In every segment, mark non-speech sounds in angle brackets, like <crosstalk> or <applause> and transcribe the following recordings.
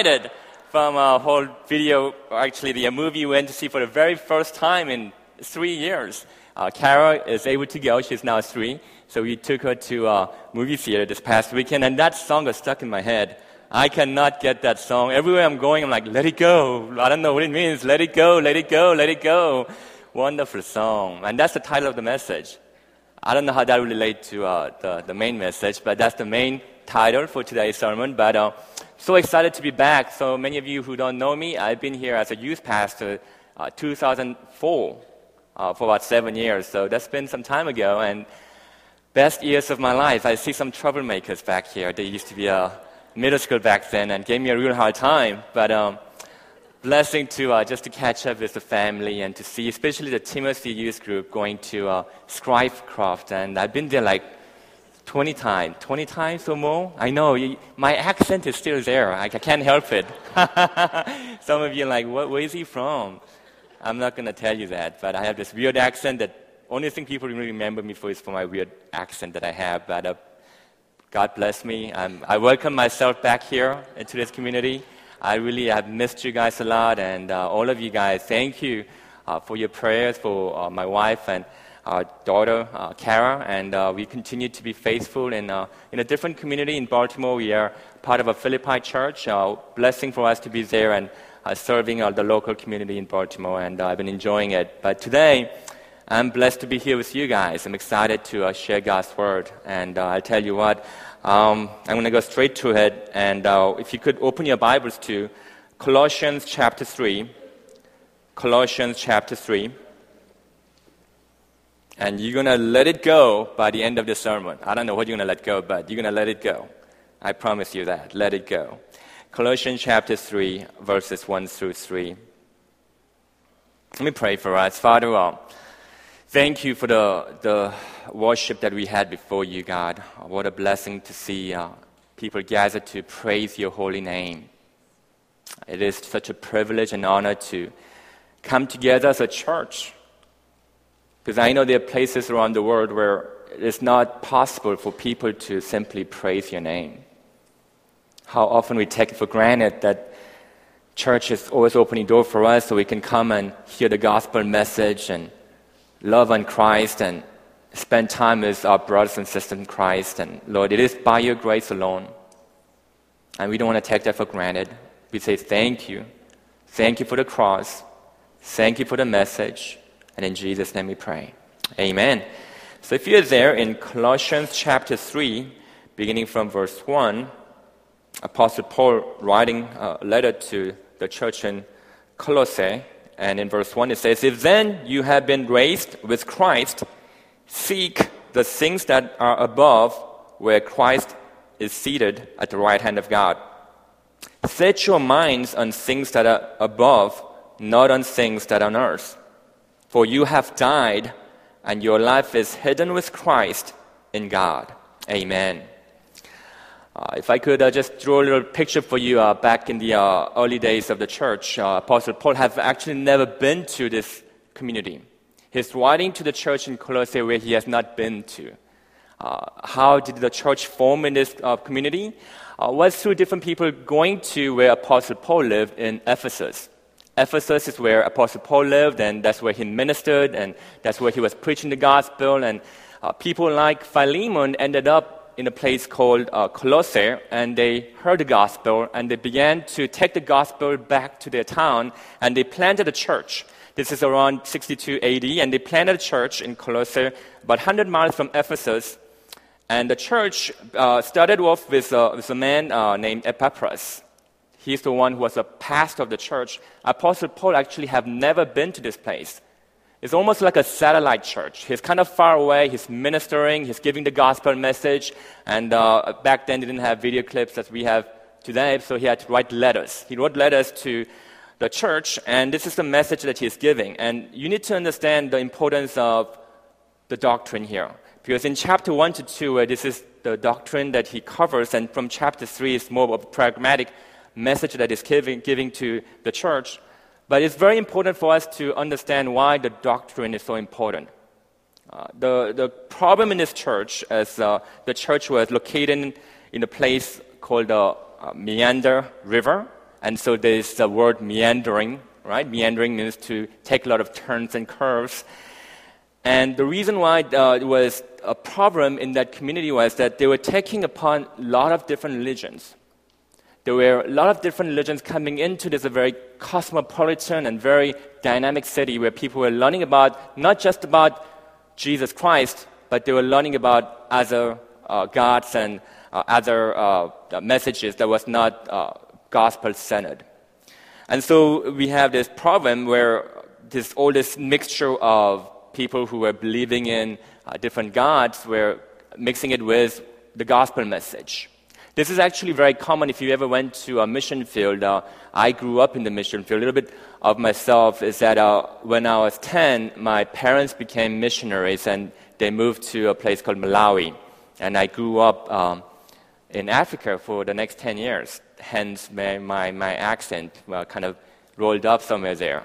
excited from a whole video, actually the movie we went to see for the very first time in three years. Uh, Kara is able to go. She's now three. So we took her to a movie theater this past weekend, and that song got stuck in my head. I cannot get that song. Everywhere I'm going, I'm like, let it go. I don't know what it means. Let it go, let it go, let it go. Wonderful song. And that's the title of the message. I don't know how that will relate to uh, the, the main message, but that's the main title for today's sermon. But uh, so excited to be back. So many of you who don't know me, I've been here as a youth pastor uh, 2004 uh, for about seven years. So that's been some time ago. And best years of my life. I see some troublemakers back here. They used to be a middle school back then and gave me a real hard time. But um, blessing to uh, just to catch up with the family and to see, especially the Timothy youth group, going to uh. And I've been there like 20 times, 20 times or more. I know my accent is still there. I, I can't help it. <laughs> Some of you are like, what, where is he from? I'm not going to tell you that, but I have this weird accent that only thing people remember me for is for my weird accent that I have. But uh, God bless me. Um, I welcome myself back here into this community. I really have missed you guys a lot, and uh, all of you guys, thank you uh, for your prayers for uh, my wife and our daughter, uh, Kara, and uh, we continue to be faithful in, in a different community in Baltimore. We are part of a Philippi church. blessing for us to be there and serving the local community in Baltimore, and I've been enjoying it. But today, I'm blessed to be here with you guys. I'm excited to uh, share God's word. And uh, I'll tell you what, um, I'm going to go straight to it. And uh, if you could open your Bibles to Colossians chapter 3. Colossians chapter 3. And you're going to let it go by the end of the sermon. I don't know what you're going to let go, but you're going to let it go. I promise you that. Let it go. Colossians chapter 3, verses 1 through 3. Let me pray for us. Father, uh, Thank you for the, the worship that we had before you, God. What a blessing to see uh, people gather to praise your holy name. It is such a privilege and honor to come together as a church. Because I know there are places around the world where it's not possible for people to simply praise your name. How often we take for granted that church is always opening door for us so we can come and hear the gospel message and love on Christ and spend time with our brothers and sisters in Christ. And Lord, it is by your grace alone. And we don't want to take that for granted. We say thank you. Thank you for the cross. Thank you for the message. And in Jesus' name we pray. Amen. So if you're there in Colossians chapter 3, beginning from verse 1, Apostle Paul writing a letter to the church in Colossae, and in verse 1 it says, If then you have been raised with Christ, seek the things that are above where Christ is seated at the right hand of God. Set your minds on things that are above, not on things that are on earth. For you have died, and your life is hidden with Christ in God. Amen. Uh, if I could uh, just draw a little picture for you uh, back in the uh, early days of the church, uh, Apostle Paul has actually never been to this community. He's writing to the church in Colossae where he has not been to. Uh, how did the church form in this community? was through different people going to where Apostle Paul lived in Ephesus. Ephesus is where Apostle Paul lived, and that's where he ministered, and that's where he was preaching the gospel. And people like Philemon ended up in a place called uh, Colossae, and they heard the gospel, and they began to take the gospel back to their town, and they planted a church. This is around 62 AD, and they planted a church in Colossae, about 100 miles from Ephesus. And the church uh, started off with, uh, with a man uh, named Epaphras. He's the one who was a pastor of the church. Apostle Paul actually have never been to this place. It's almost like a satellite church. He's kind of far away. He's ministering. He's giving the gospel message. And uh, back then, they didn't have video clips as we have today, so he had to write letters. He wrote letters to the church, and this is the message that he's giving. And you need to understand the importance of the doctrine here. Because in chapter 1 to 2, uh, this is the doctrine that he covers, and from chapter 3, it's more of a pragmatic message that is giving, giving to the church. But it's very important for us to understand why the doctrine is so important. Uh, the, the problem in this church is uh, the church was located in a place called the uh, Meander River. And so there's the word meandering, right? Meandering means to take a lot of turns and curves. And the reason why uh, it was a problem in that community was that they were taking upon a lot of different religions. There were a lot of different religions coming into this very cosmopolitan and very dynamic city where people were learning about not just about Jesus Christ, but they were learning about other uh, gods and uh, other uh, messages that was not uh, gospel centered. And so we have this problem where this all this mixture of people who were believing in uh, different gods were mixing it with the gospel message. This is actually very common if you ever went to a mission field. Uh, I grew up in the mission field. A little bit of myself is that uh, when I was 10, my parents became missionaries and they moved to a place called Malawi. And I grew up um, in Africa for the next 10 years. Hence, my, my, my accent well, kind of rolled up somewhere there.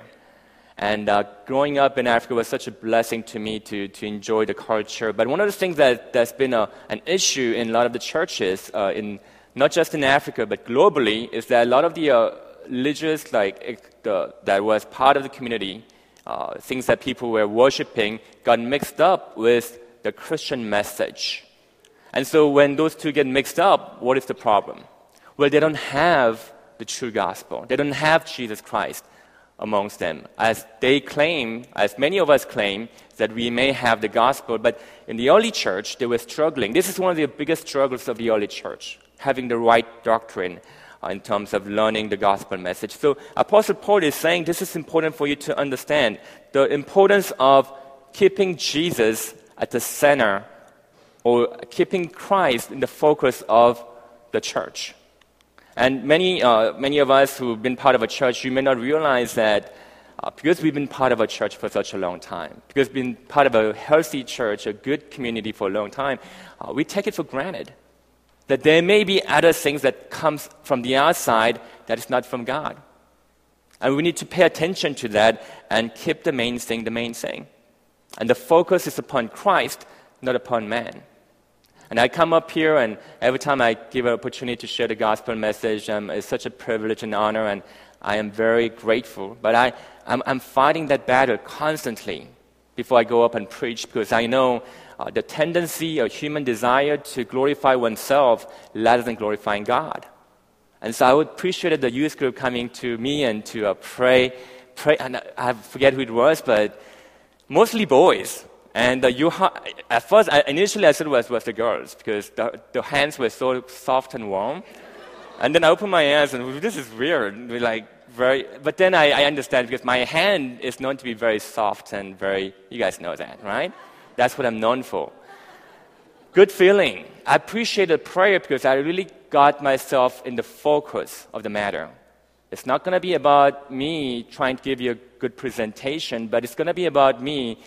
And uh, growing up in Africa was such a blessing to me to, to enjoy the culture. But one of the things that, that's been a, an issue in a lot of the churches, uh, in, not just in Africa, but globally, is that a lot of the uh, religious, like the, that was part of the community, uh, things that people were worshiping, got mixed up with the Christian message. And so when those two get mixed up, what is the problem? Well, they don't have the true gospel. They don't have Jesus Christ amongst them. As they claim, as many of us claim, that we may have the gospel, but in the early church, they were struggling. This is one of the biggest struggles of the early church, having the right doctrine uh, in terms of learning the gospel message. So, Apostle Paul is saying this is important for you to understand the importance of keeping Jesus at the center or keeping Christ in the focus of the church. And many, uh, many of us who've been part of a church, you may not realize that uh, because we've been part of a church for such a long time, because we've been part of a healthy church, a good community for a long time, uh, we take it for granted that there may be other things that comes from the outside that is not from God. And we need to pay attention to that and keep the main thing the main thing. And the focus is upon Christ, not upon man. And I come up here, and every time I give an opportunity to share the gospel message, um, it's such a privilege and honor, and I am very grateful. But I, I'm, I'm fighting that battle constantly before I go up and preach because I know uh, the tendency or human desire to glorify oneself rather than glorifying God. And so I would appreciate the youth group coming to me and to uh, pray, pray, and I forget who it was, but mostly boys. And uh, you ha- at first, I, initially I thought it was, was the girls because the, the hands were so soft and warm. And then I opened my eyes and this is weird. Like very, but then I, I understand because my hand is known to be very soft and very, you guys know that, right? That's what I'm known for. Good feeling. I appreciate the prayer because I really got myself in the focus of the matter. It's not going to be about me trying to give you a good presentation, but it's going to be about me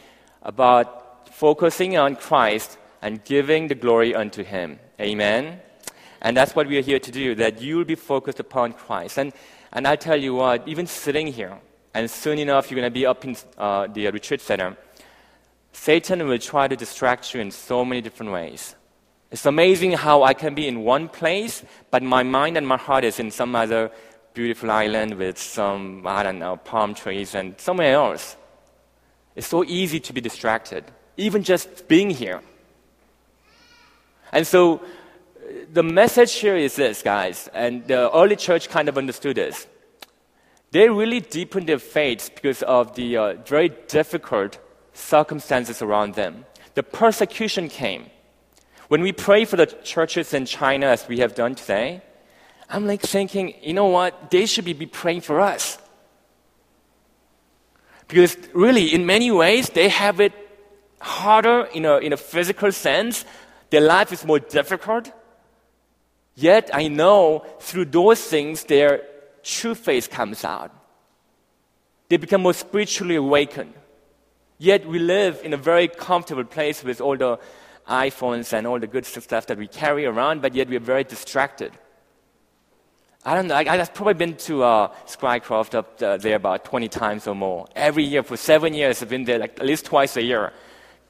about focusing on Christ and giving the glory unto Him. Amen? And that's what we are here to do, that you will be focused upon Christ. And, and I tell you what, even sitting here, and soon enough you're going to be up in uh, the retreat center, Satan will try to distract you in so many different ways. It's amazing how I can be in one place, but my mind and my heart is in some other beautiful island with some, I don't know, palm trees and somewhere else. It's so easy to be distracted, even just being here. And so the message here is this, guys, and the early church kind of understood this. They really deepened their faith because of the uh, very difficult circumstances around them. The persecution came. When we pray for the churches in China, as we have done today, I'm like thinking, you know what? They should be praying for us. Because really, in many ways, they have it harder in a, in a physical sense. Their life is more difficult. Yet I know through those things, their true face comes out. They become more spiritually awakened. Yet we live in a very comfortable place with all the iPhones and all the good stuff that we carry around, but yet we are very distracted. I don't know. I, have probably been to uh, up uh, there about 20 times or more. Every year for seven years, I've been there like at least twice a year.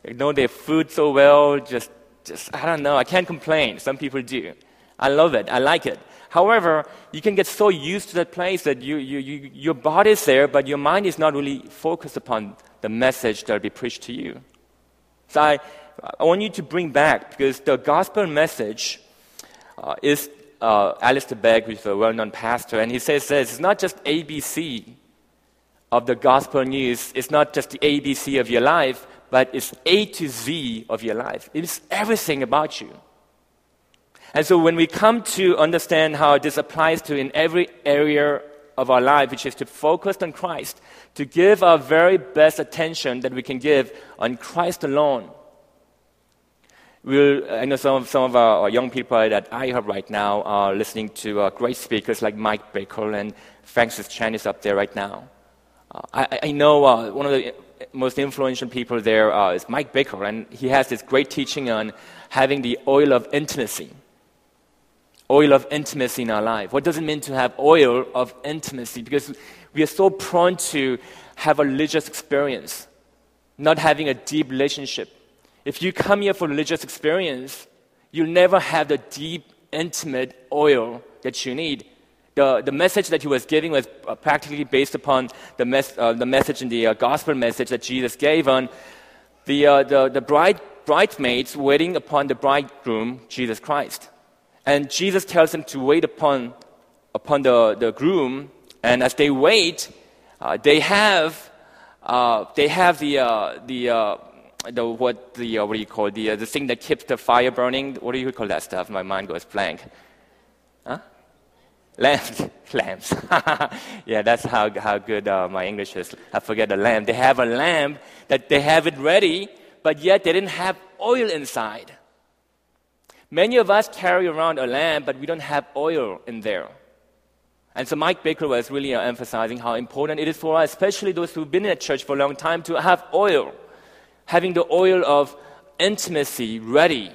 I know their food so well. Just, just I don't know. I can't complain. Some people do. I love it. I like it. However, you can get so used to that place that you, you, you, your body is there, but your mind is not really focused upon the message that will be preached to you. So I, I want you to bring back, because the gospel message uh, is uh, Alistair Begg, who's a well known pastor, and he says this it's not just ABC of the gospel news, it's not just the ABC of your life, but it's A to Z of your life. It's everything about you. And so when we come to understand how this applies to in every area of our life, which is to focus on Christ, to give our very best attention that we can give on Christ alone. We'll, I know some of, some of our young people that I have right now are listening to uh, great speakers like Mike Bickle and Francis Chan is up there right now. Uh, I, I, know uh, one of the most influential people there uh, is Mike Bickle, and he has this great teaching on having the oil of intimacy oil of intimacy in our life. What does it mean to have oil of intimacy? Because we are so prone to have a religious experience, not having a deep relationship. If you come here for religious experience, you'll never have the deep, intimate oil that you need. The, the message that he was giving was uh, practically based upon the, mes- uh, the message in the uh, gospel message that Jesus gave on the, uh, the, the bride, bridesmaids waiting upon the bridegroom, Jesus Christ. And Jesus tells them to wait upon, upon the, the groom. And as they wait, uh, they have, uh, they have the, the, the, what, the, uh, what do you call the, uh, the thing that keeps the fire burning? What do you call that stuff? My mind goes blank. Huh? Lamps. <laughs> Lamps. <laughs> yeah, that's how, how good my English is. I forget the lamp. They have a lamp that they have it ready, but yet they didn't have oil inside. Many of us carry around a lamp, but we don't have oil in there. And so Mike Baker was really uh, emphasizing how important it is for us, especially those who've been in a church for a long time, to have oil, having the oil of intimacy ready.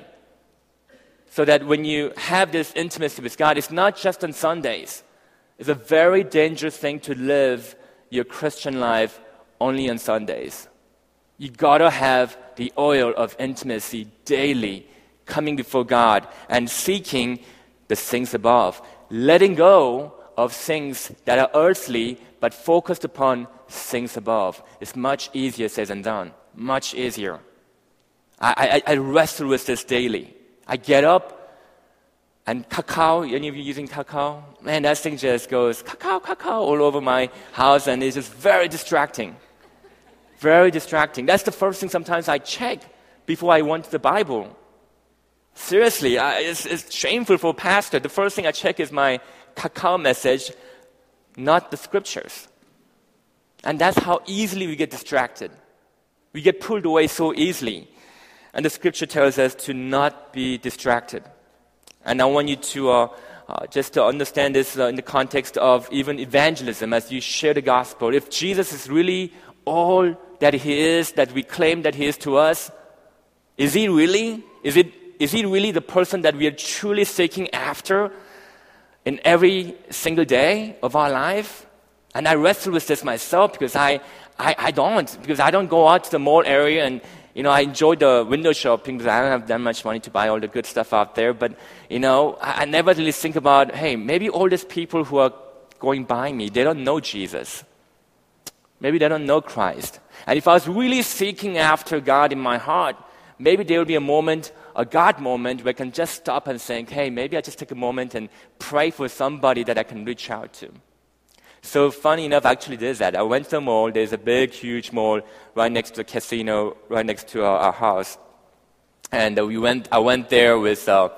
So that when you have this intimacy with God, it's not just on Sundays. It's a very dangerous thing to live your Christian life only on Sundays. You gotta have the oil of intimacy daily coming before God and seeking the things above, letting go of things that are earthly but focused upon things above. is much easier said than done. Much easier. I, I, I wrestle with this daily. I get up and Kakao, any of you using Kakao? Man, that thing just goes Kakao, Kakao all over my house and it's just very distracting. Very distracting. That's the first thing sometimes I check before I want the Bible. Seriously, I, it's, it's shameful for a pastor. The first thing I check is my Kakao message, not the scriptures. And that's how easily we get distracted. We get pulled away so easily. And the scripture tells us to not be distracted. And I want you to uh, uh, just to understand this uh, in the context of even evangelism as you share the gospel. If Jesus is really all that he is, that we claim that he is to us, is he really? Is it is he really the person that we are truly seeking after in every single day of our life? And I wrestle with this myself because I, I, I don't, because I don't go out to the mall area and, you know, I enjoy the window shopping because I don't have that much money to buy all the good stuff out there. But, you know, I, I never really think about, hey, maybe all these people who are going by me, they don't know Jesus. Maybe they don't know Christ. And if I was really seeking after God in my heart, maybe there would be a moment a God moment where I can just stop and think, hey, maybe I just take a moment and pray for somebody that I can reach out to. So funny enough, I actually did that. I went to the mall. There's a big, huge mall right next to the casino, right next to our, our house. And uh, we went, I went there with a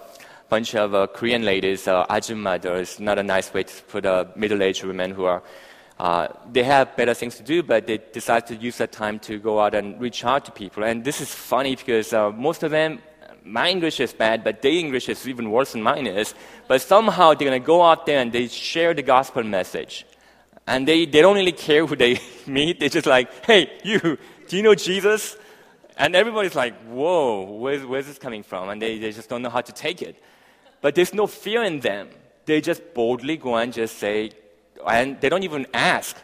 bunch of uh, Korean ladies, uh, ajumma. It's not a nice way to put uh, middle-aged women who are uh, they have better things to do, but they decide to use that time to go out and reach out to people. And this is funny because uh, most of them my English is bad, but their English is even worse than mine is. But somehow they're going to go out there and they share the gospel message. And they, they don't really care who they <laughs> meet. They're just like, hey, you, do you know Jesus? And everybody's like, whoa, where's, where's this coming from? And they, they just don't know how to take it. But there's no fear in them. They just boldly go and just say, and they don't even ask.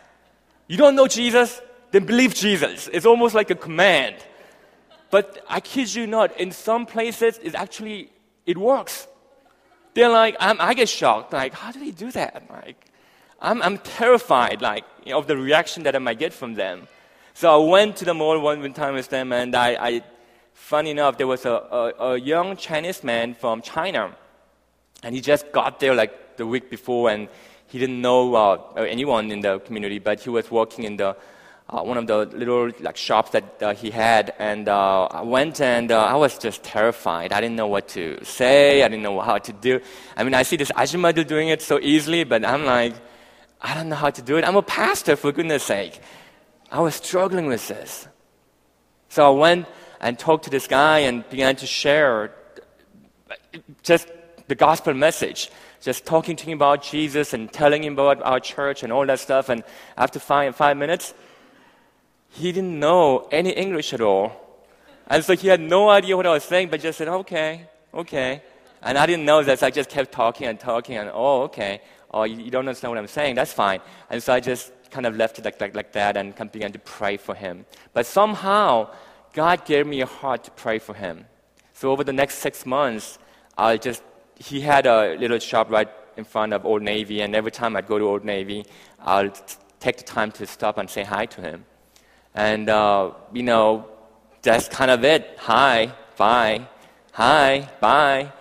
You don't know Jesus? Then believe Jesus. It's almost like a command. But I kid you not, in some places, it actually, it works. they're like, I'm, I get shocked. Like, how do they do that? Like, I'm, I'm terrified, like, you know, of the reaction that I might get from them. So I went to the mall one time with them, and I, I funny enough, there was a, a, a young Chinese man from China, and he just got there like the week before, and he didn't know uh, anyone in the community, but he was working in the uh, one of the little like shops that uh, he had, and uh, I went and uh, I was just terrified. I didn't know what to say. I didn't know how to do. I mean, I see this ajumadu doing it so easily, but I'm like, I don't know how to do it. I'm a pastor, for goodness sake. I was struggling with this. So I went and talked to this guy and began to share just the gospel message just talking to him about Jesus and telling him about our church and all that stuff. And after five, five minutes, he didn't know any English at all. And so he had no idea what I was saying, but just said, okay, okay. And I didn't know that, so I just kept talking and talking, and oh, okay. Oh, you, you don't understand what I'm saying, that's fine. And so I just kind of left it like, like, like that and began to pray for him. But somehow, God gave me a heart to pray for him. So over the next six months, I just, he had a little shop right in front of Old Navy, and every time I'd go to Old Navy, I'll take the time to stop and say hi to him. And, uh, you know, that's kind of it. Hi, bye, hi, bye.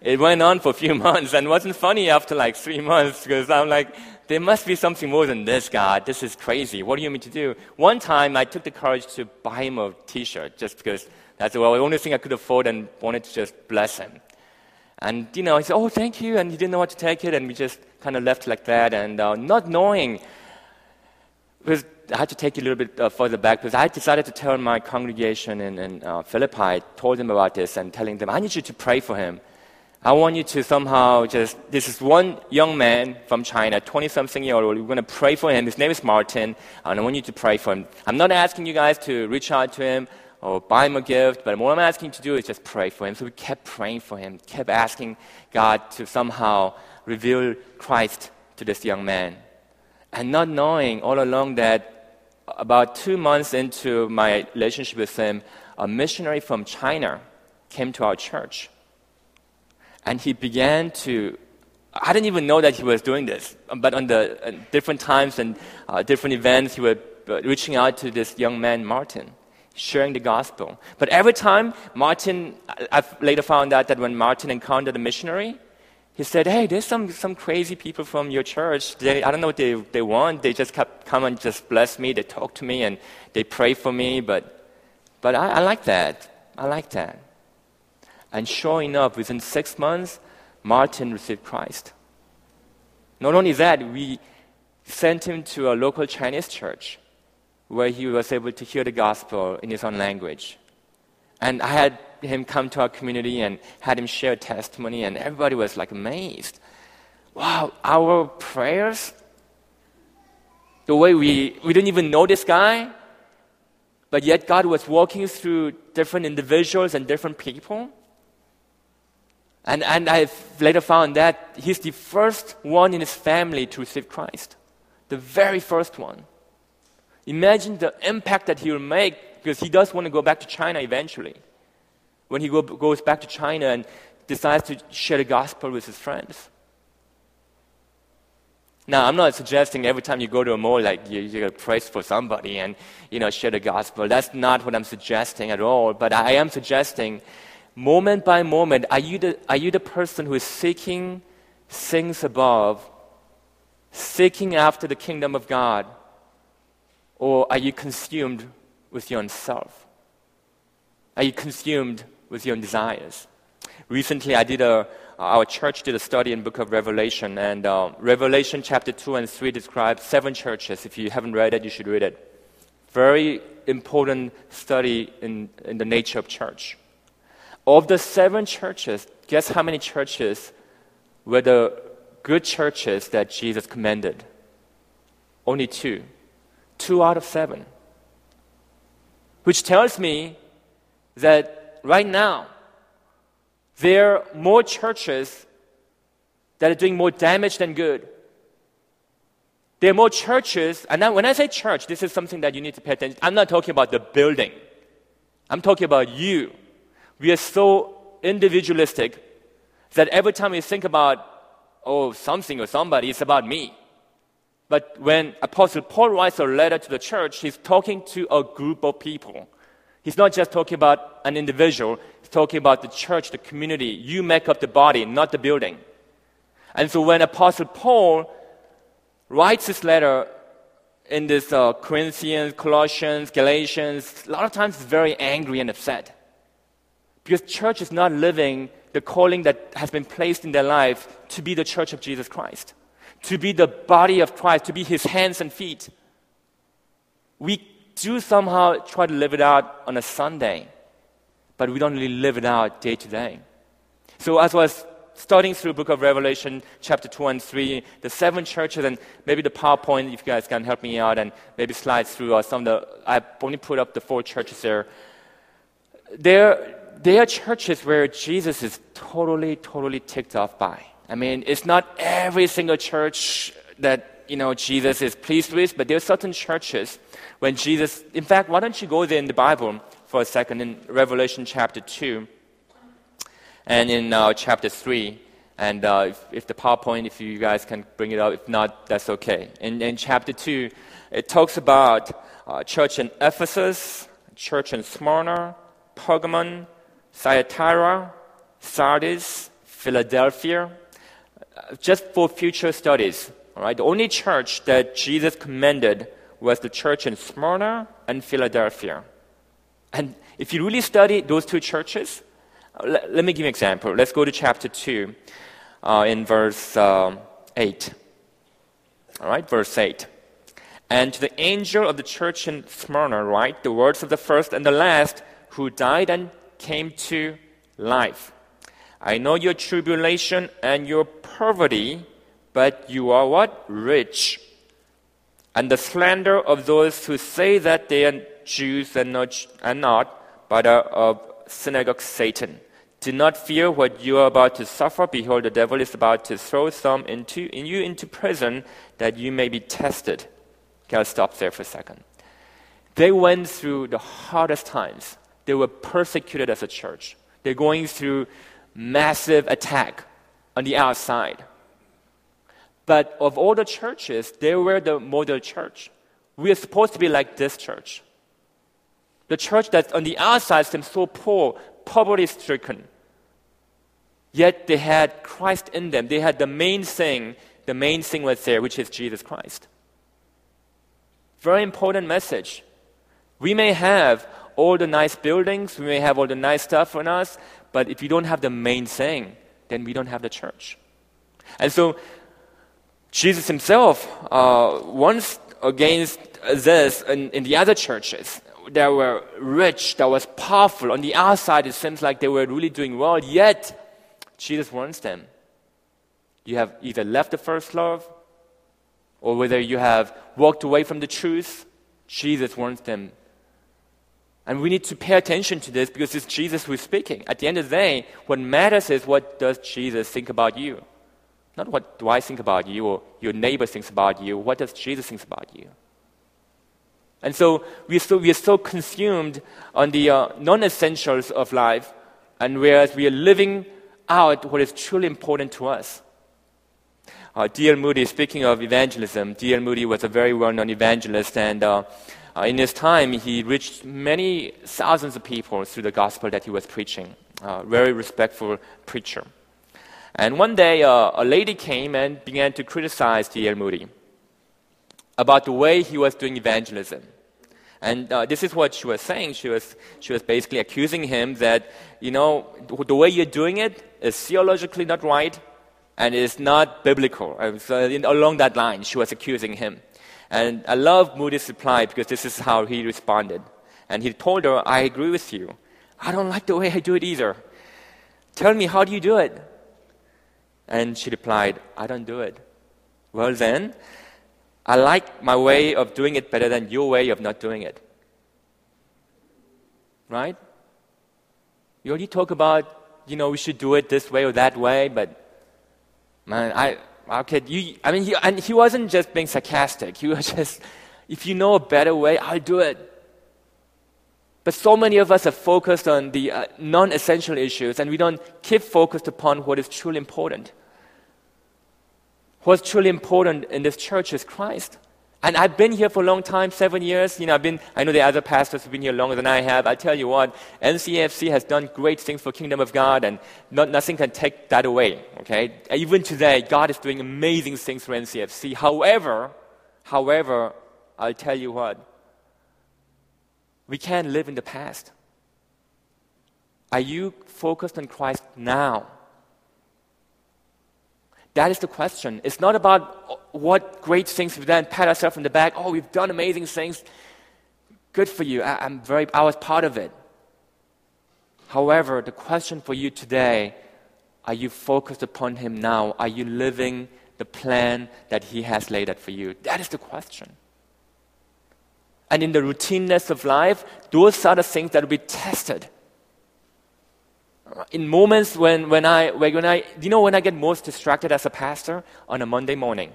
It went on for a few <laughs> months and wasn't funny after like three months because I'm like, there must be something more than this, God. This is crazy. What do you mean to do? One time I took the courage to buy him a t shirt just because that's the only thing I could afford and wanted to just bless him. And, you know, he said, Oh, thank you. And he didn't know what to take it. And we just kind of left like that. And uh, not knowing, because I had to take it a little bit uh, further back because I decided to tell my congregation in, in uh, Philippi, told them about this and telling them, I need you to pray for him. I want you to somehow just, this is one young man from China, 20 something year old. We're going to pray for him. His name is Martin, and I want you to pray for him. I'm not asking you guys to reach out to him or buy him a gift, but what I'm asking you to do is just pray for him. So we kept praying for him, kept asking God to somehow reveal Christ to this young man. And not knowing all along that about two months into my relationship with him, a missionary from China came to our church. And he began to, I didn't even know that he was doing this, but on the uh, different times and uh, different events, he was uh, reaching out to this young man, Martin, sharing the gospel. But every time Martin, I've later found out that when Martin encountered a missionary, he said, Hey, there's some, some crazy people from your church. They, I don't know what they, they want. They just kept, come and just bless me. They talk to me and they pray for me. But, but I, I like that. I like that. And sure enough, within six months, Martin received Christ. Not only that, we sent him to a local Chinese church where he was able to hear the gospel in his own language. And I had him come to our community and had him share testimony, and everybody was like amazed. Wow, our prayers, the way we, we didn't even know this guy, but yet God was walking through different individuals and different people. And, and I've later found that he's the first one in his family to receive Christ. The very first one. Imagine the impact that he will make because he does want to go back to China eventually when he go, goes back to China and decides to share the gospel with his friends. Now, I'm not suggesting every time you go to a mall, like you, you pray for somebody and you know share the gospel. That's not what I'm suggesting at all. But I am suggesting, moment by moment, are you the, are you the person who is seeking things above, seeking after the kingdom of God, or are you consumed with your own self? Are you consumed with your own desires. Recently, I did a, our church did a study in book of Revelation, and uh, Revelation chapter 2 and 3 describes seven churches. If you haven't read it, you should read it. Very important study in, in the nature of church. Of the seven churches, guess how many churches were the good churches that Jesus commended? Only two. Two out of seven. Which tells me that right now, there are more churches that are doing more damage than good. There are more churches, and now when I say church, this is something that you need to pay attention. I'm not talking about the building. I'm talking about you. We are so individualistic that every time we think about, oh, something or somebody, it's about me. But when Apostle Paul writes a letter to the church, he's talking to a group of people. He's not just talking about an individual, he's talking about the church, the community. You make up the body, not the building. And so when Apostle Paul writes this letter in this uh, Corinthians, Colossians, Galatians, a lot of times he's very angry and upset. Because church is not living the calling that has been placed in their life to be the church of Jesus Christ, to be the body of Christ, to be his hands and feet. We do somehow try to live it out on a Sunday, but we don't really live it out day to day. So as I was studying through book of Revelation, chapter 2 and 3, the seven churches, and maybe the PowerPoint, if you guys can help me out, and maybe slides through or some of the, I only put up the four churches there. There, there are churches where Jesus is totally, totally ticked off by. I mean, it's not every single church that, you know, Jesus is pleased with, but there are certain churches when Jesus, in fact, why don't you go there in the Bible for a second in Revelation chapter 2 and in uh, chapter 3. And uh, if, if, the PowerPoint, if you guys can bring it up, if not, that's okay. In, in chapter 2, it talks about uh, church in Ephesus, church in Smyrna, Pergamon, Thyatira, Sardis, Philadelphia, just for future studies. All right? The only church that Jesus commended was the church in Smyrna and Philadelphia. And if you really study those two churches, let, let me give you an example. Let's go to chapter 2 uh, in verse um, 8. All right, verse 8. And to the angel of the church in Smyrna, write the words of the first and the last who died and came to life. I know your tribulation and your poverty, but you are what? Rich. And the slander of those who say that they are Jews and not, and not but are of synagogue Satan. Do not fear what you are about to suffer. Behold, the devil is about to throw some into in you into prison that you may be tested. Okay, I'll stop there for a second. They went through the hardest times. They were persecuted as a church. They're going through massive attack on the outside. But of all the churches, they were the model church. We are supposed to be like this church. The church that on the outside seems so poor, poverty stricken. Yet they had Christ in them. They had the main thing. The main thing was there, which is Jesus Christ. Very important message. We may have all the nice buildings, we may have all the nice stuff on us, but if you don't have the main thing, then we don't have the church. And so, Jesus himself uh, once against this in, in the other churches that were rich, that was powerful. On the outside, it seems like they were really doing well, yet Jesus warns them. You have either left the first love or whether you have walked away from the truth, Jesus warns them. And we need to pay attention to this because it's Jesus who is speaking. At the end of the day, what matters is what does Jesus think about you? Not what do I think about you or your neighbor thinks about you. What does Jesus think about you? And so we are so, we are so consumed on the uh, non essentials of life, and whereas we are living out what is truly important to us. Uh, D.L. Moody, speaking of evangelism, D.L. Moody was a very well known evangelist, and uh, uh, in his time, he reached many thousands of people through the gospel that he was preaching. Uh, very respectful preacher. And one day, uh, a lady came and began to criticize D.L. Moody about the way he was doing evangelism. And uh, this is what she was saying. She was, she was basically accusing him that, you know, the way you're doing it is theologically not right and is not biblical. So in, along that line, she was accusing him. And I love Moody's reply because this is how he responded. And he told her, I agree with you. I don't like the way I do it either. Tell me, how do you do it? And she replied, I don't do it. Well, then, I like my way of doing it better than your way of not doing it. Right? You already talk about, you know, we should do it this way or that way, but man, I, okay, you, I mean, he, and he wasn't just being sarcastic. He was <laughs> just, if you know a better way, I'll do it. But so many of us are focused on the uh, non essential issues and we don't keep focused upon what is truly important. What's truly important in this church is Christ. And I've been here for a long time, seven years. You know, I've been, I know the other pastors have been here longer than I have. I tell you what, NCFC has done great things for kingdom of God, and not, nothing can take that away. Okay, even today, God is doing amazing things for NCFC. However, however, I'll tell you what, we can't live in the past. Are you focused on Christ now? That is the question. It's not about uh, what great things we've done, pat ourselves on the back. Oh, we've done amazing things. Good for you. I, am very, I was part of it. However, the question for you today are you focused upon Him now? Are you living the plan that He has laid out for you? That is the question. And in the routineness of life, those are the things that will be tested in moments when, when I, when I, you know, when I get most distracted as a pastor? On a Monday morning.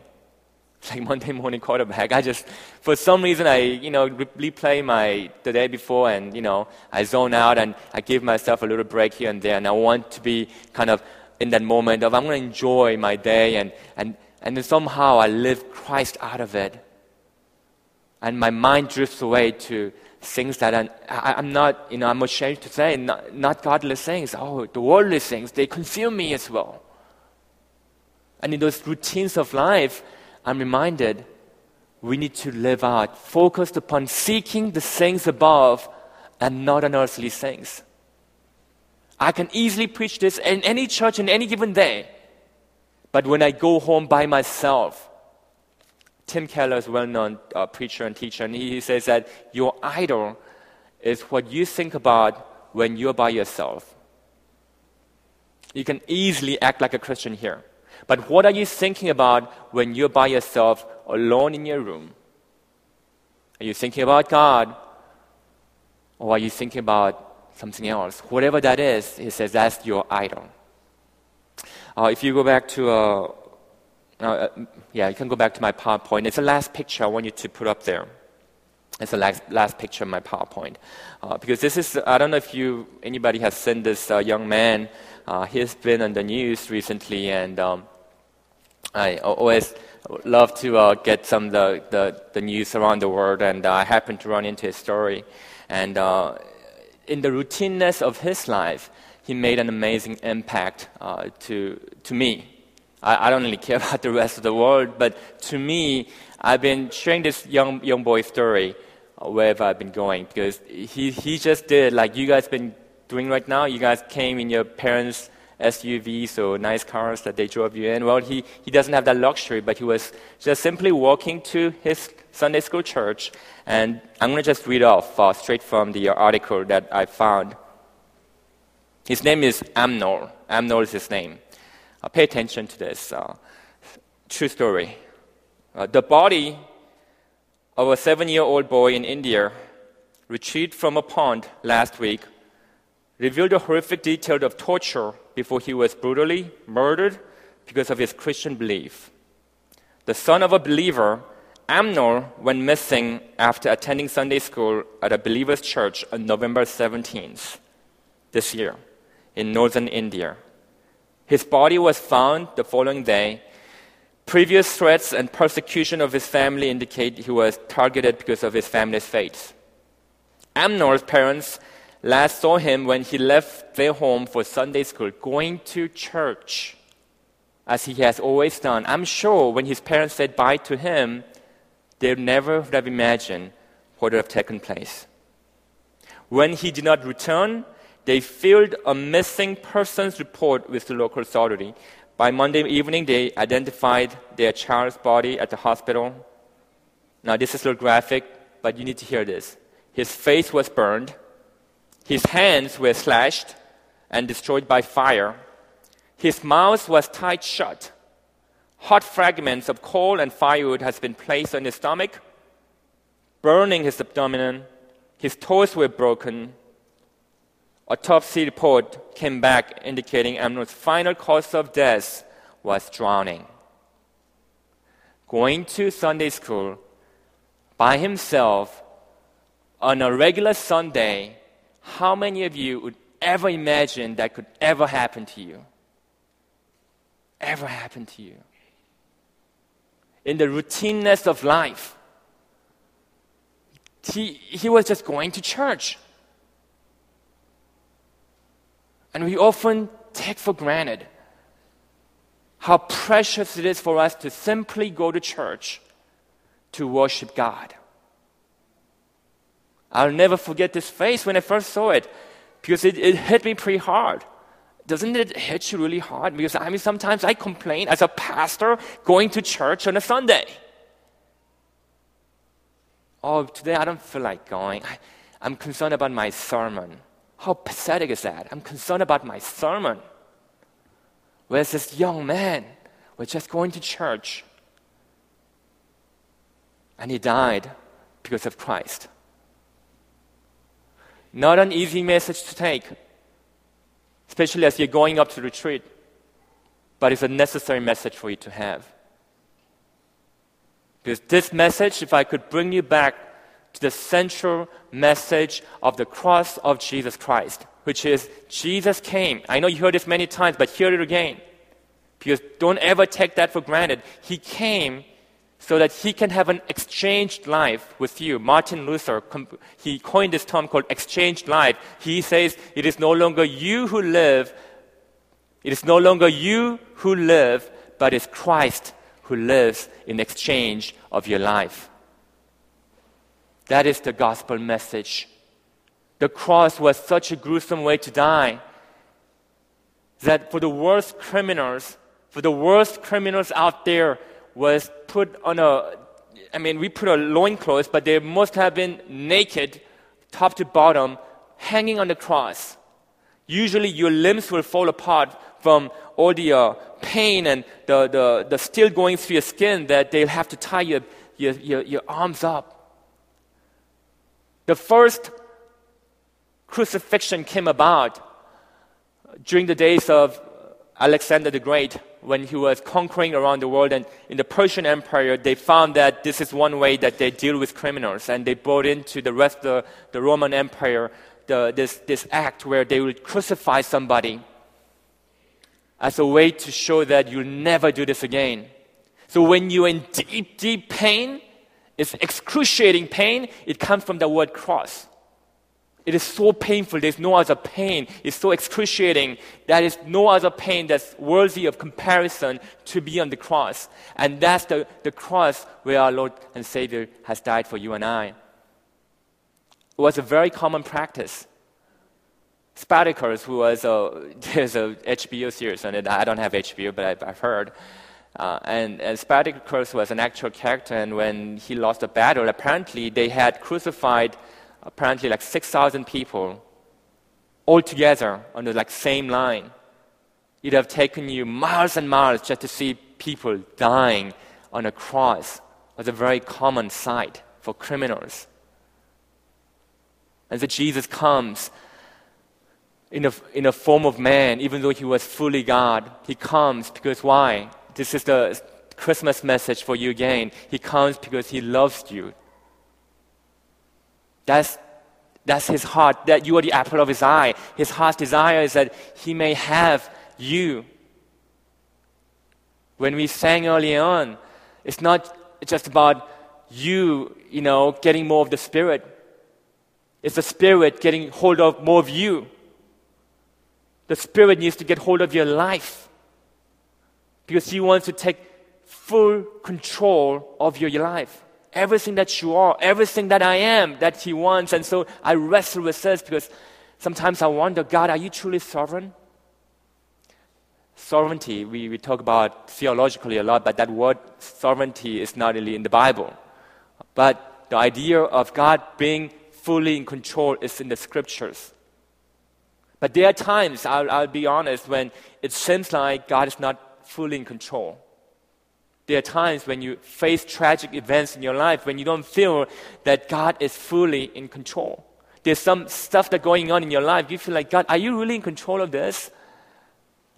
<laughs> Like Monday morning quarterback. I just, for some reason, I, you know, replay my, the day before and, you know, I zone out and I give myself a little break here and there. And I want to be kind of in that moment of I'm going to enjoy my day and, and, and then somehow I live Christ out of it. And my mind drifts away to things that I'm, I, am not, you know, I'm ashamed to say, not, not godly things. Oh, the worldly things, they consume me as well. And in those routines of life, I'm reminded we need to live out, focused upon seeking the things above and not on earthly things. I can easily preach this in any church in any given day. But when I go home by myself, Tim Keller is a well known uh, preacher and teacher, and he says that your idol is what you think about when you're by yourself. You can easily act like a Christian here. But what are you thinking about when you're by yourself, alone in your room? Are you thinking about God? Or are you thinking about something else? Whatever that is, he says that's your idol. Uh, if you go back to uh, uh, yeah, you can go back to my PowerPoint. It's the last picture I want you to put up there. It's the last, last picture of my PowerPoint. Uh, because this is, I don't know if you, anybody has seen this uh, young man. Uh, he's been on the news recently, and um, I always love to uh, get some the, the, the, news around the world, and I happened to run into his story. And uh, in the routineness of his life, he made an amazing impact to, to me. I, I don't really care <laughs> about the rest of the world, but to me, I've been sharing this young, young boy story wherever I've been going because he, he just did like you guys been doing right now. You guys came in your parents' SUVs or nice cars that they drove you in. Well, he, he doesn't have that luxury, but he was just simply walking to his Sunday school church. And I'm going to just read off uh, straight from the article that I found. His name is Amnor. Amnor is his name. Uh, pay attention to this uh, true story. Uh, the body of a seven year old boy in India retrieved from a pond last week revealed a horrific detail of torture before he was brutally murdered because of his Christian belief. The son of a believer, Amnor, went missing after attending Sunday school at a believer's church on November 17th this year in northern India. His body was found the following day. Previous threats and persecution of his family indicate he was targeted because of his family's faith. Amnor's parents last saw him when he left their home for Sunday school, going to church, as he has always done. I'm sure when his parents said bye to him, they never would have imagined what would have taken place. When he did not return, they filled a missing persons report with the local authority. By Monday evening, they identified their child's body at the hospital. Now, this is a little graphic, but you need to hear this. His face was burned, his hands were slashed and destroyed by fire, his mouth was tied shut. Hot fragments of coal and firewood has been placed on his stomach, burning his abdomen. His toes were broken, autopsy report came back indicating Amnor's final cause of death was drowning. Going to Sunday school by himself on a regular Sunday, how many of you would ever imagine that could ever happen to you? Ever happen to you? In the routineness of life, he, he was just going to church. And we often take for granted how precious it is for us to simply go to church to worship God. I'll never forget this face when I first saw it because it, it hit me pretty hard. Doesn't it hit you really hard? Because I mean, sometimes I complain as a pastor going to church on a Sunday. Oh, today I don't feel like going. I, I'm concerned about my sermon. How pathetic is that? I'm concerned about my sermon. Whereas this young man We're just going to church and he died because of Christ. Not an easy message to take, especially as you're going up to retreat, but it's a necessary message for you to have. Because this message, if I could bring you back to the central message of the cross of Jesus Christ, which is Jesus came. I know you heard this many times, but hear it again. Because don't ever take that for granted. He came so that he can have an exchanged life with you. Martin Luther, he coined this term called exchanged life. He says, it is no longer you who live, it is no longer you who live, but it's Christ who lives in exchange of your life. That is the gospel message. The cross was such a gruesome way to die that for the worst criminals, for the worst criminals out there, was put on a, I mean, we put a loincloth, but they must have been naked, top to bottom, hanging on the cross. Usually your limbs will fall apart from all the uh, pain and the, the, the steel going through your skin that they'll have to tie your, your, your, your arms up. The first crucifixion came about during the days of Alexander the Great when he was conquering around the world. And in the Persian Empire, they found that this is one way that they deal with criminals. And they brought into the rest of the, Roman Empire the, this, this act where they would crucify somebody as a way to show that you'll never do this again. So when you're in deep, deep pain, it's excruciating pain, it comes from the word cross. It is so painful. There's no other pain. It's so excruciating. There is no other pain that's worthy of comparison to be on the cross. And that's the, the cross where our Lord and Savior has died for you and I. It was a very common practice. Spartacus, who was a, <laughs> there's a HBO series on it. I don't have HBO, but I've, I've heard. Uh, and, and Spartacus was an actual character, and when he lost a battle, apparently they had crucified apparently like 6,000 people all together on the like same line. It'd have taken you miles and miles just to see people dying on a cross. It was a very common sight for criminals. And so Jesus comes in a, in a form of man, even though he was fully God. He comes because why? This is the Christmas message for you again. He comes because he loves you. That's, that's his heart, that you are the apple of his eye. His heart's desire is that he may have you. When we sang early on, it's not just about you, you know, getting more of the Spirit. It's the Spirit getting hold of more of you. The Spirit needs to get hold of your life because He wants to take full control of your life everything that you are, everything that I am that He wants. And so I wrestle with this because sometimes I wonder, God, are you truly sovereign? Sovereignty, we, we talk about theologically a lot, but that word sovereignty is not really in the Bible. But the idea of God being fully in control is in the scriptures. But there are times, I'll, I'll be honest, when it seems like God is not fully in control. There are times when you face tragic events in your life when you don't feel that God is fully in control. There's some stuff that's going on in your life. You feel like, God, are you really in control of this?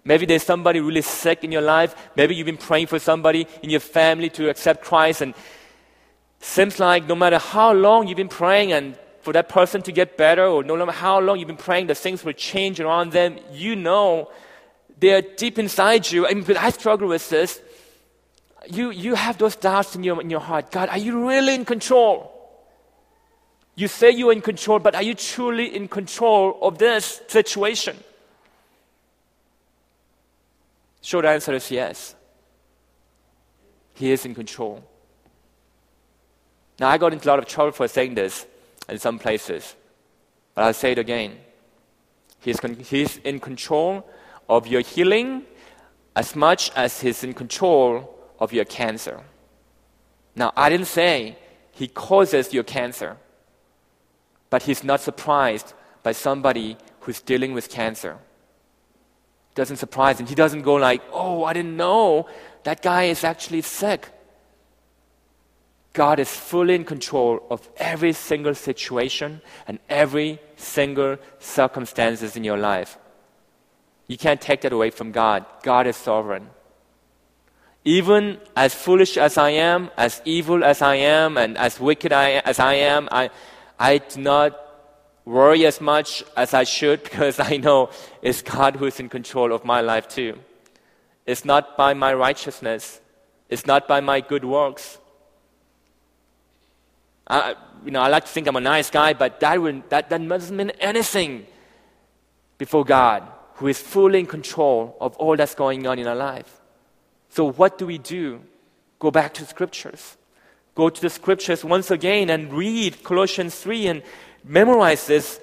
Maybe there's somebody really sick in your life. Maybe you've been praying for somebody in your family to accept Christ and seems like no matter how long you've been praying and for that person to get better, or no matter how long you've been praying the things will change around them, you know they're deep inside you. I mean, but I struggle with this. You, you have those doubts in your, in your heart. God, are you really in control? You say you're in control, but are you truly in control of this situation? Short answer is yes. He is in control. Now, I got into a lot of trouble for saying this in some places, but I'll say it again. He's, con- he's in control of your healing as much as He's in control of your cancer. Now, I didn't say He causes your cancer, but He's not surprised by somebody who's dealing with cancer. Doesn't surprise him. He doesn't go like, "Oh, I didn't know that guy is actually sick." God is fully in control of every single situation and every single circumstances in your life. You can't take that away from God. God is sovereign. Even as foolish as I am, as evil as I am, and as wicked I, as I am, I, I do not worry as much as I should <laughs> because I know it's God who is in control of my life too. It's not by my righteousness. It's not by my good works. I, you know, I like to think I'm a nice guy, but that, would, that, that doesn't mean anything before God, who is fully in control of all that's going on in our life. So, what do we do? Go back to scriptures. Go to the scriptures once again and read Colossians 3 and memorize this.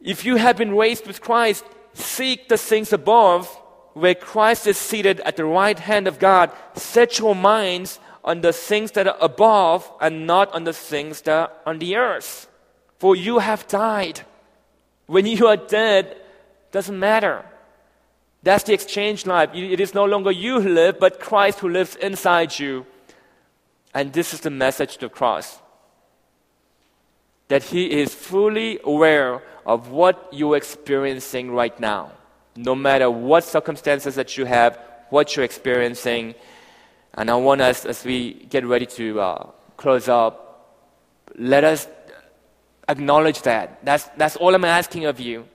If you have been raised with Christ, seek the things above, where Christ is seated at the right hand of God. Set your minds on the things that are above and not on the things that are on the earth. For you have died. When you are dead, doesn't matter. That's the exchange life. It is no longer you who live, but Christ who lives inside you. And this is the message of the cross. That He is fully aware of what you're experiencing right now. No matter what circumstances that you have, what you're experiencing, and I want us, as we get ready to uh, close up, let us acknowledge that. That's, that's all I'm asking of you.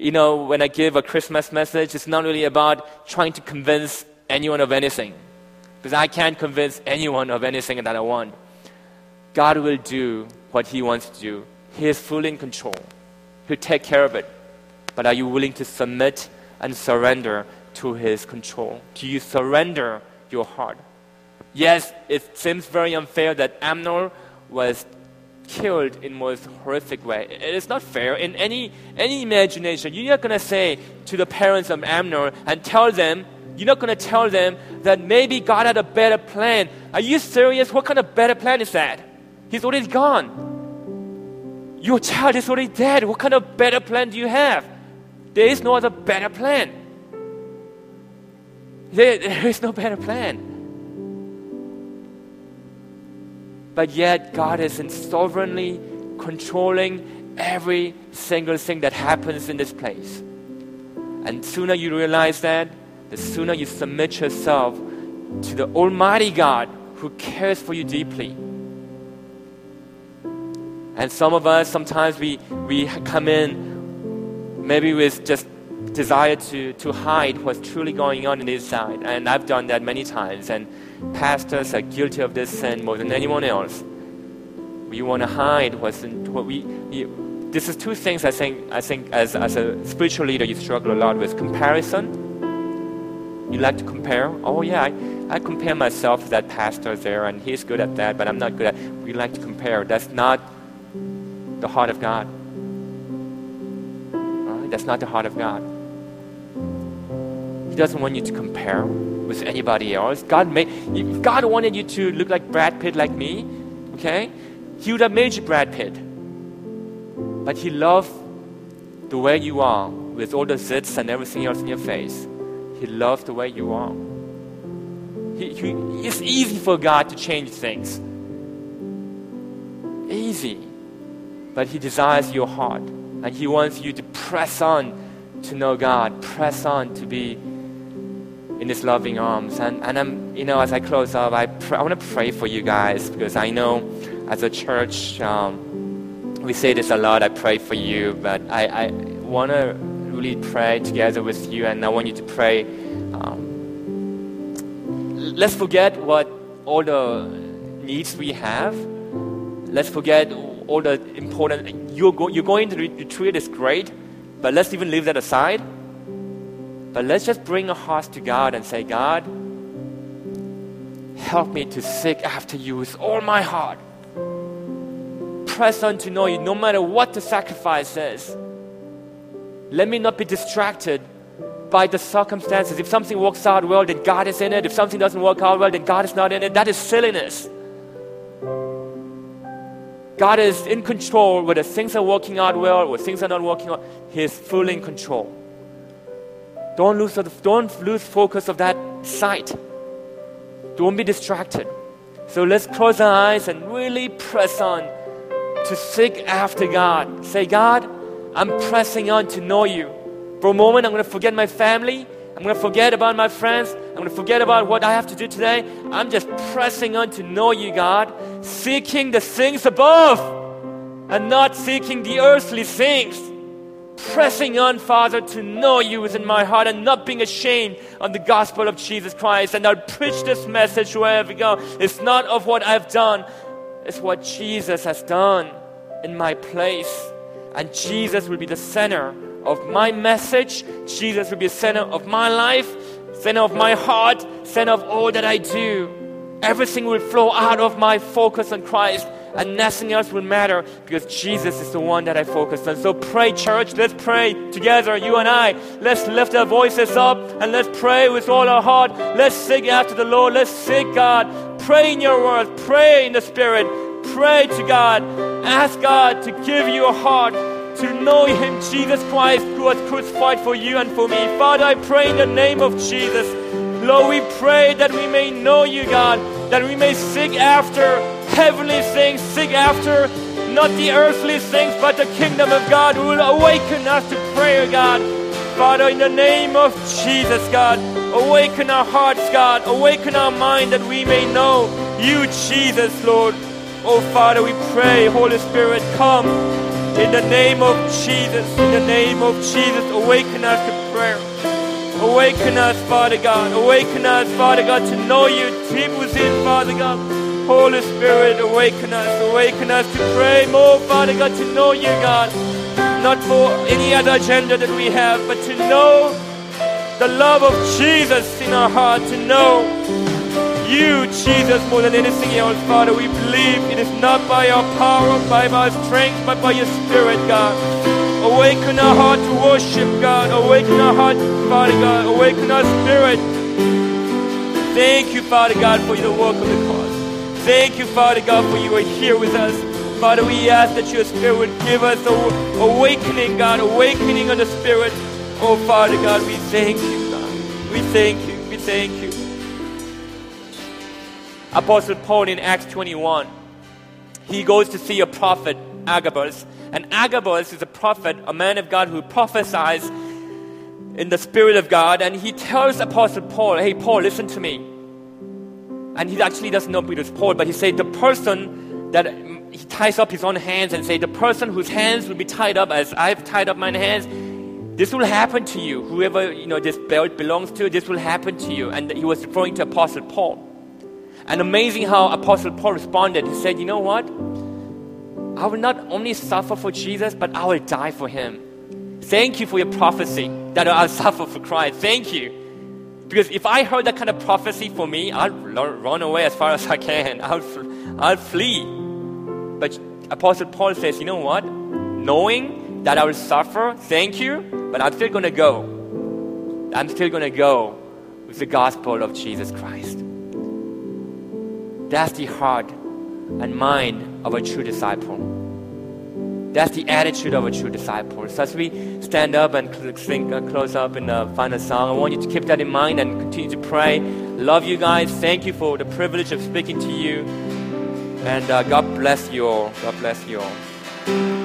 You know, when I give a Christmas message, it's not really about trying to convince anyone of anything. Because I can't convince anyone of anything that I want. God will do what He wants to do. He is fully in control. He'll take care of it. But are you willing to submit and surrender to His control? Do you surrender your heart? Yes, it seems very unfair that Amnon was killed in most horrific way. It is not fair in any any imagination. You're not gonna say to the parents of Amnon and tell them. You're not gonna tell them that maybe God had a better plan. Are you serious? What kind of better plan is that? He's already gone. Your child is already dead. What kind of better plan do you have? There is no other better plan. There, there is no better plan. But yet God is in sovereignly controlling every single thing that happens in this place. And sooner you realize that, the sooner you submit yourself to the Almighty God who cares for you deeply. And some of us, sometimes we, we come in maybe with just desire to, to hide what's truly going on inside. And I've done that many times. And pastors are guilty of this sin more than anyone else. We want to hide what's in, what we. You, this is two things I think. I think as as a spiritual leader, you struggle a lot with comparison. You like to compare. Oh yeah, I, I compare myself to that pastor there, and he's good at that, but I'm not good at. We like to compare. That's not the heart of God. That's not the heart of God. He doesn't want you to compare with anybody else. God made if God wanted you to look like Brad Pitt like me, okay? He would have made you Brad Pitt. But he loved the way you are, with all the zits and everything else in your face. He loves the way you are. He, he, it's easy for God to change things. Easy. But He desires your heart. And He wants you to press on to know God, press on to be in His loving arms. And, and I'm, you know, as I close up, I, pr- I want to pray for you guys because I know as a church, um, we say this a lot. I pray for you, but I, I want to really pray together with you, and I want you to pray. Um, let's forget what all the needs we have. Let's forget all the important. You're, go, you're going to retreat is great, but let's even leave that aside. But let's just bring our hearts to God and say, God, help me to seek after you with all my heart. Press on to know you no matter what the sacrifice is. Let me not be distracted by the circumstances. If something works out well, then God is in it. If something doesn't work out well, then God is not in it. That is silliness. God is in control whether things are working out well or things are not working out. He is fully in control. Don't lose, don't lose focus of that sight. Don't be distracted. So let's close our eyes and really press on to seek after God. Say, God, I'm pressing on to know you. For a moment, I'm going to forget my family. I'm going to forget about my friends. I'm going to forget about what I have to do today. I'm just pressing on to know you, God, seeking the things above and not seeking the earthly things. Pressing on, Father, to know you within my heart and not being ashamed of the gospel of Jesus Christ. And I'll preach this message wherever I go. It's not of what I've done, it's what Jesus has done in my place. And Jesus will be the center of my message. Jesus will be center of my life, center of my heart, center of all that I do. Everything will flow out of my focus on Christ and nothing else will matter because Jesus is the one that I focus on. So pray, church. Let's pray together, you and I. Let's lift our voices up and let's pray with all our heart. Let's seek after the Lord. Let's seek God. Pray in your words. Pray in the Spirit. Pray to God. Ask God to give you a heart to know Him, Jesus Christ, who was crucified for you and for me. Father, I pray in the name of Jesus. Lord, we pray that we may know you, God, that we may seek after heavenly things, seek after not the earthly things, but the kingdom of God who will awaken us to prayer, God. Father, in the name of Jesus, God, awaken our hearts, God, awaken our mind that we may know you, Jesus, Lord. Oh, Father, we pray, Holy Spirit, come in the name of Jesus, in the name of Jesus, awaken us to prayer. Awaken us, Father God. Awaken us, Father God, to know you deep within, Father God. Holy Spirit, awaken us, awaken us to pray more, Father God, to know you, God. Not for any other agenda that we have, but to know the love of Jesus in our heart, to know you, Jesus, more than anything else, Father. We believe it is not by our power, by our strength, but by your Spirit, God. Awaken our heart to worship, God. Awaken our heart, Father God. Awaken our spirit. Thank you, Father God, for the work of the cross. Thank you, Father God, for you are here with us. Father, we ask that your Spirit would give us a awakening, God, awakening of the Spirit. Oh, Father God, we thank you, God. We thank you. We thank you. Apostle Paul in Acts 21, he goes to see a prophet, Agabus. And Agabus is a prophet, a man of God who prophesies in the Spirit of God. And he tells Apostle Paul, Hey, Paul, listen to me. And he actually doesn't know Peter's Paul, but he said, The person that he ties up his own hands and say, The person whose hands will be tied up as I've tied up my hands, this will happen to you. Whoever you know this belt belongs to, this will happen to you. And he was referring to Apostle Paul. And amazing how Apostle Paul responded. He said, You know what? I will not only suffer for Jesus, but I will die for him. Thank you for your prophecy that I'll <laughs> suffer for Christ. Thank you. Because if I heard that kind of prophecy for me, I'll run away as far as I can. <laughs> I'll, I'll flee. But Apostle Paul says, you know what? Knowing that I will suffer, thank you, but I'm still going to go. I'm still going to go with the gospel of Jesus Christ. That's the heart and mind of a true disciple. That's the attitude of a true disciple. So as we stand up and sing, uh, close up in the final song, I want you to keep that in mind and continue to pray. Love you guys. Thank you for the privilege of speaking to you. And uh, God bless you all. God bless you all.